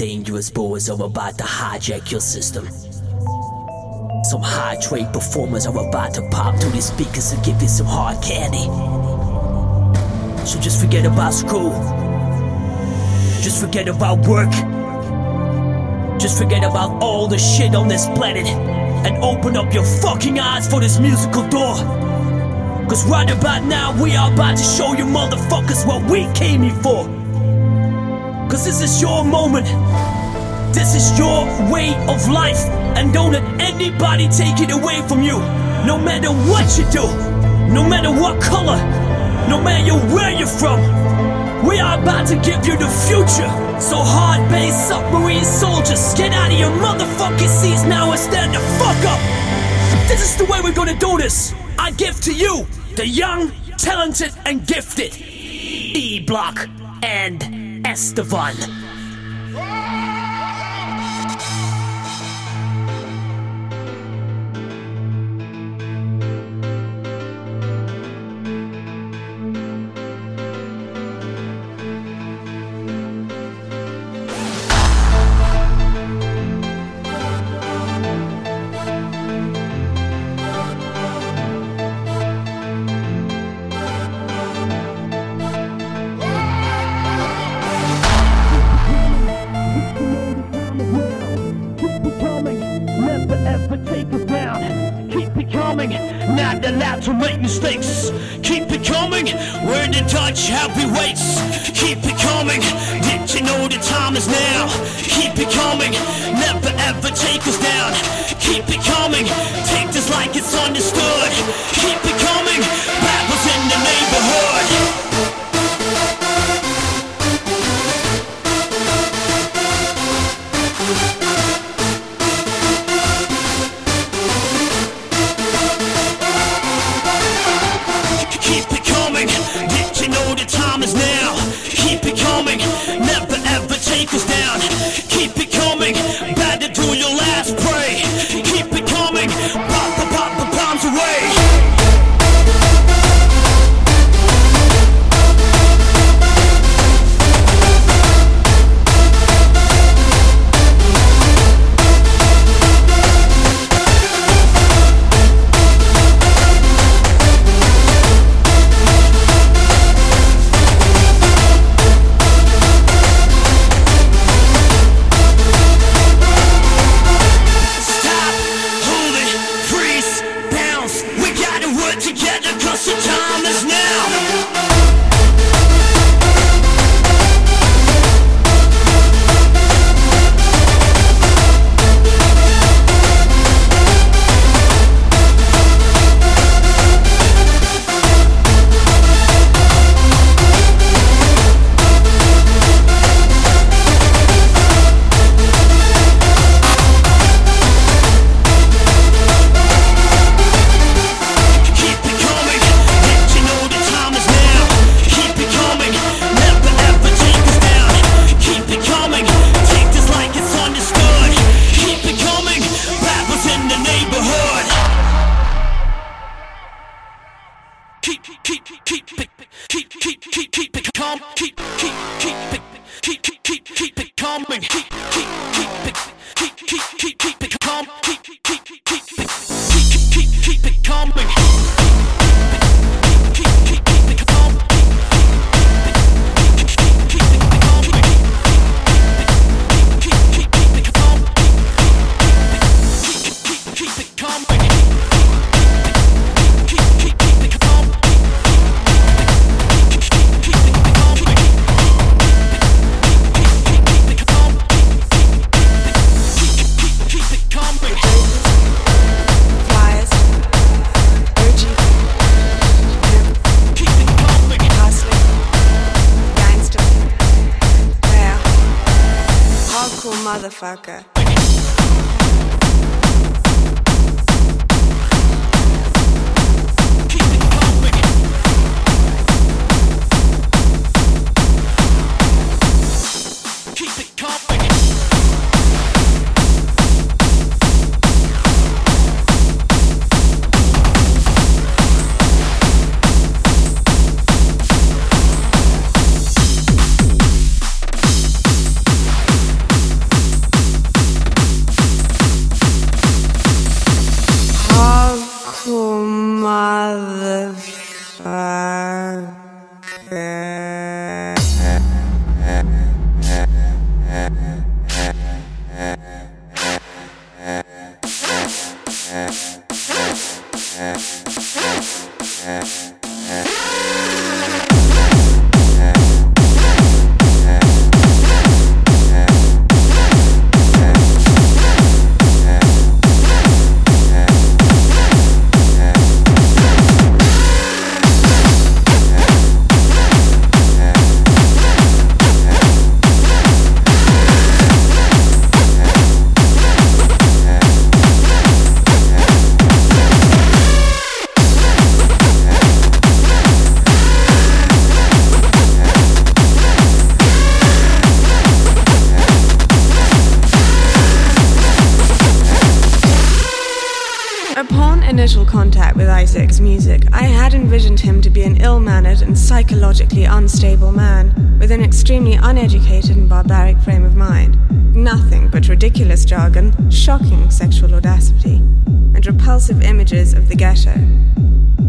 dangerous boys are about to hijack your system. Some high trade performers are about to pop through these speakers and give you some hard candy. So just forget about school. Just forget about work. Just forget about all the shit on this planet and open up your fucking eyes for this musical door. Cause right about now, we are about to show you motherfuckers what we came here for. Cause this is your moment. This is your way of life. And don't let anybody take it away from you. No matter what you do, no matter what color, no matter where you're from. We are about to give you the future. So hard bass submarine soldiers, get out of your motherfucking seats now and stand the fuck up. This is the way we're gonna do this. I give to you, the young, talented, and gifted. E Block and S-Te-Fan. Keep it coming, we're the Dutch heavyweights. Keep it coming, did you know the time is now? Keep it coming, never ever take us down. Keep it coming, take this like it's understood. Keep it coming, rappers in the neighborhood. Ridiculous jargon, shocking sexual audacity, and repulsive images of the ghetto.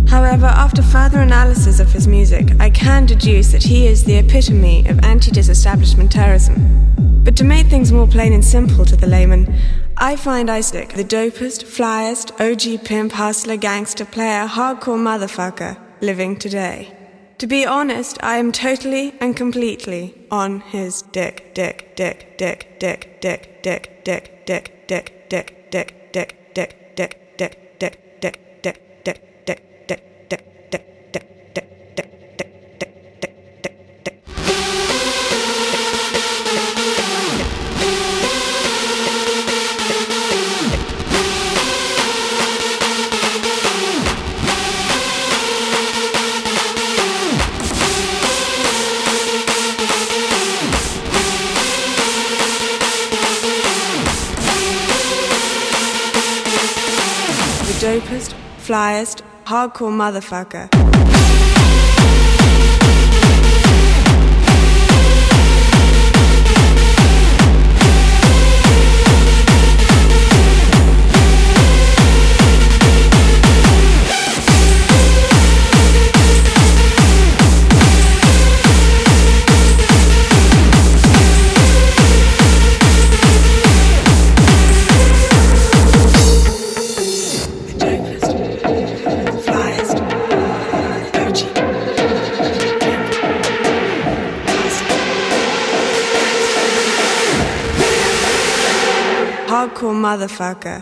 However, after further analysis of his music, I can deduce that he is the epitome of anti disestablishment terrorism. But to make things more plain and simple to the layman, I find Isaac the dopest, flyest, OG pimp, hustler, gangster, player, hardcore motherfucker living today. To be honest, I am totally and completely on his dick, dick, dick, dick, dick, dick, dick, dick, dick, dick, dick, dick, dick, flyest, hardcore motherfucker. Motherfucker.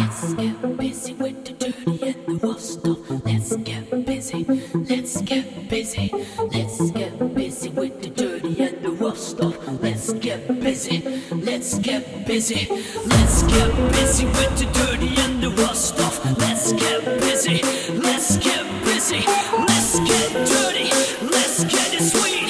Let's get busy with the dirty and the rough stuff. Let's get busy. Let's get busy. Let's get busy with the dirty and the rough stuff. Let's get busy. Let's get busy. Let's get busy with the dirty and the rough stuff. Let's get busy. Let's get busy. Let's get dirty. Let's get it sweet.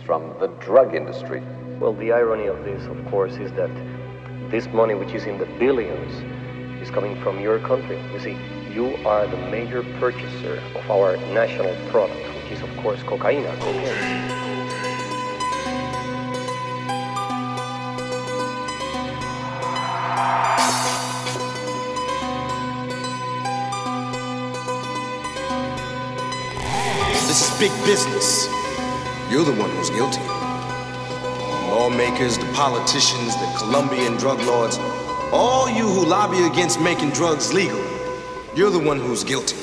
From the drug industry. Well, the irony of this, of course, is that this money, which is in the billions, is coming from your country. You see, you are the major purchaser of our national product, which is, of course, cocaine. cocaine. Big business. You're the one who's guilty. Lawmakers, the politicians, the Colombian drug lords, all you who lobby against making drugs legal, you're the one who's guilty.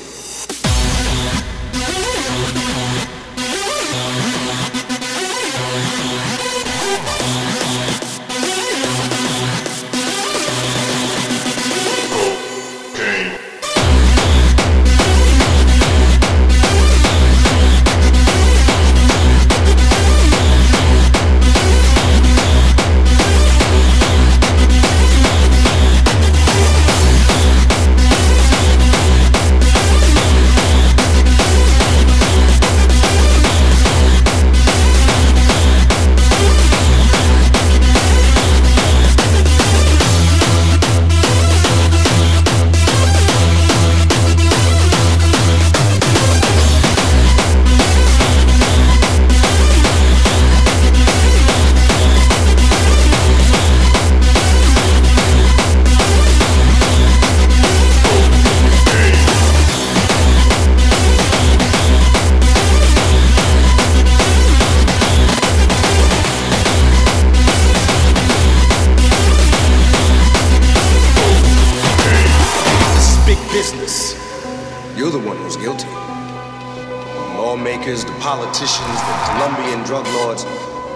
You're the one who's guilty. The lawmakers, the politicians, the Colombian drug lords,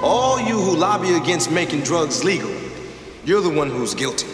all you who lobby against making drugs legal, you're the one who's guilty.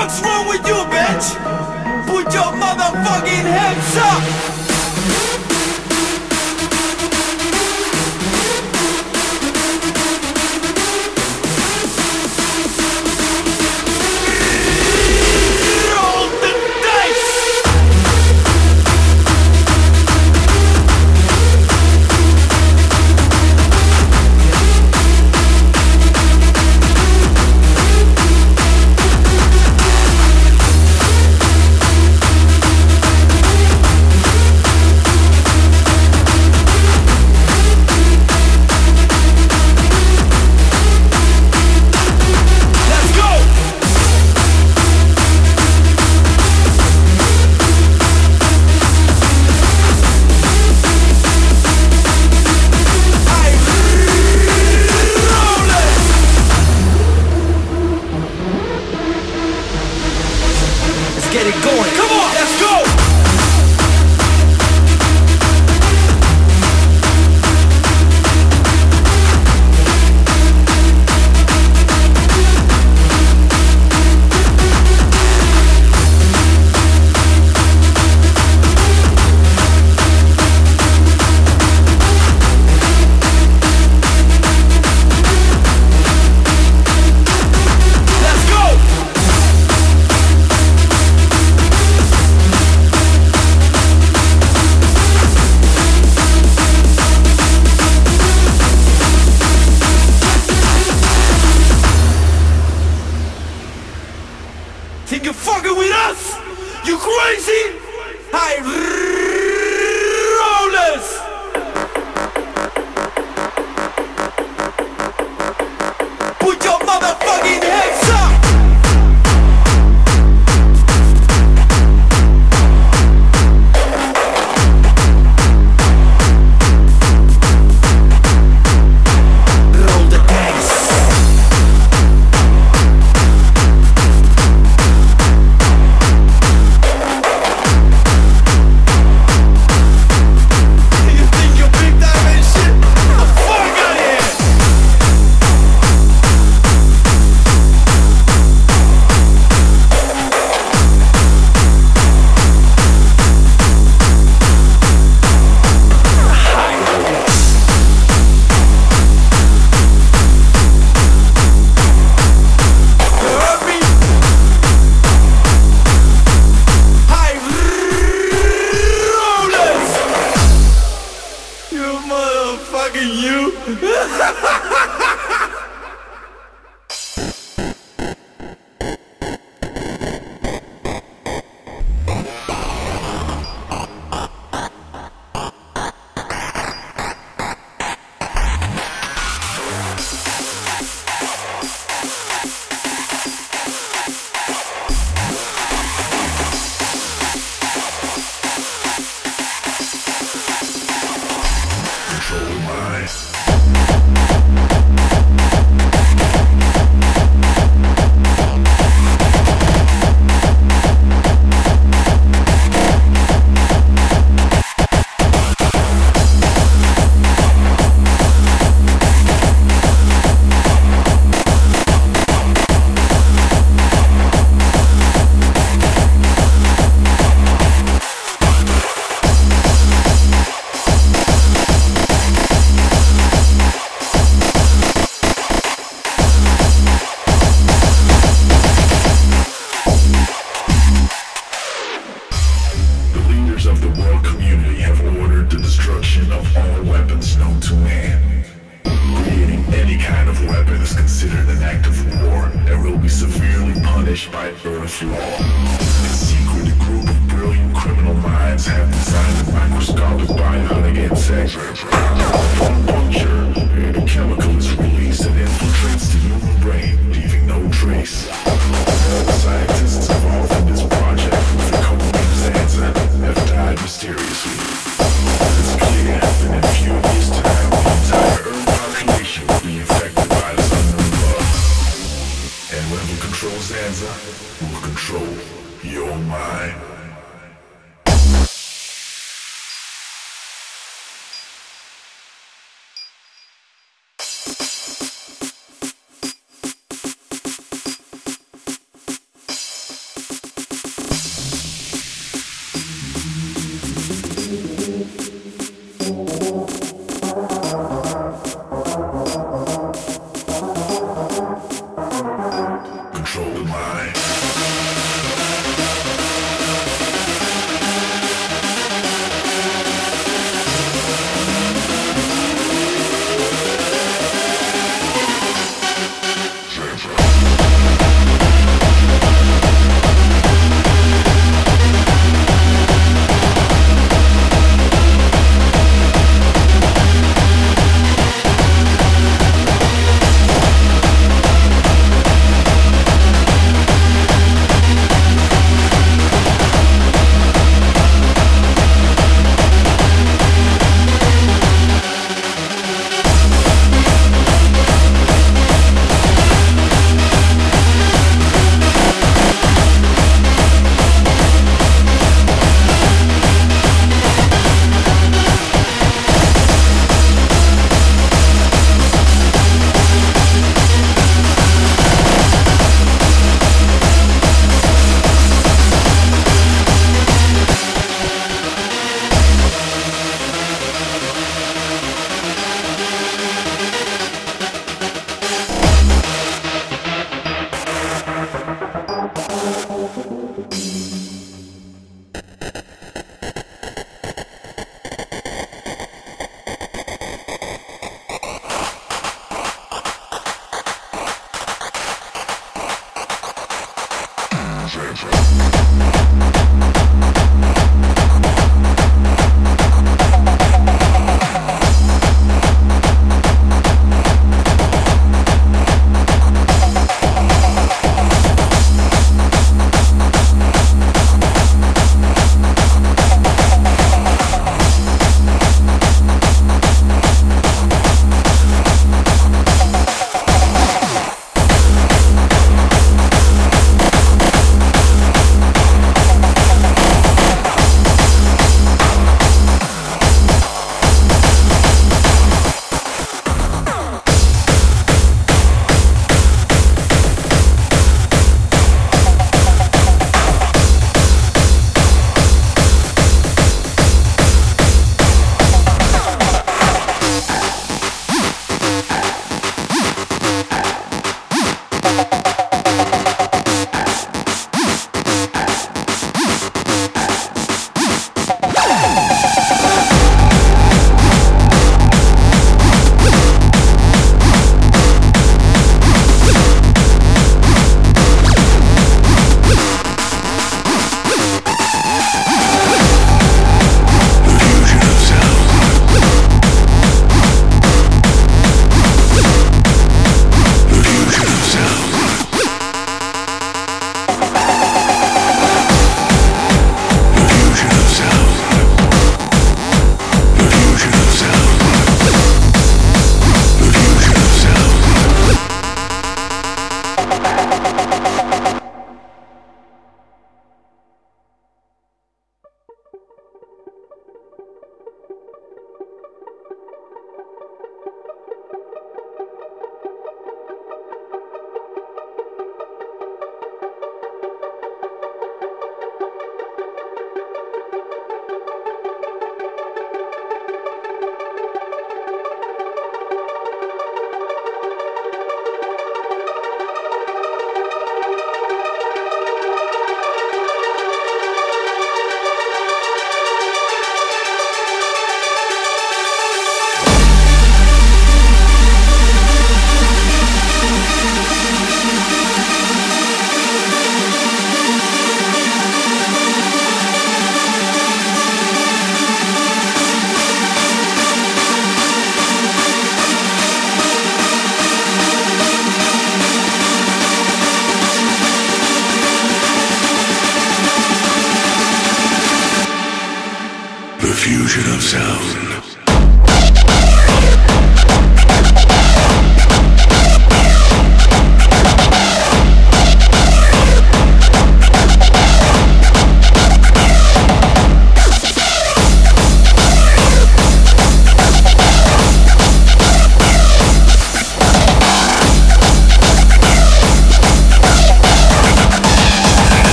fuck's wrong with you, bitch? Put your motherfucking hands up!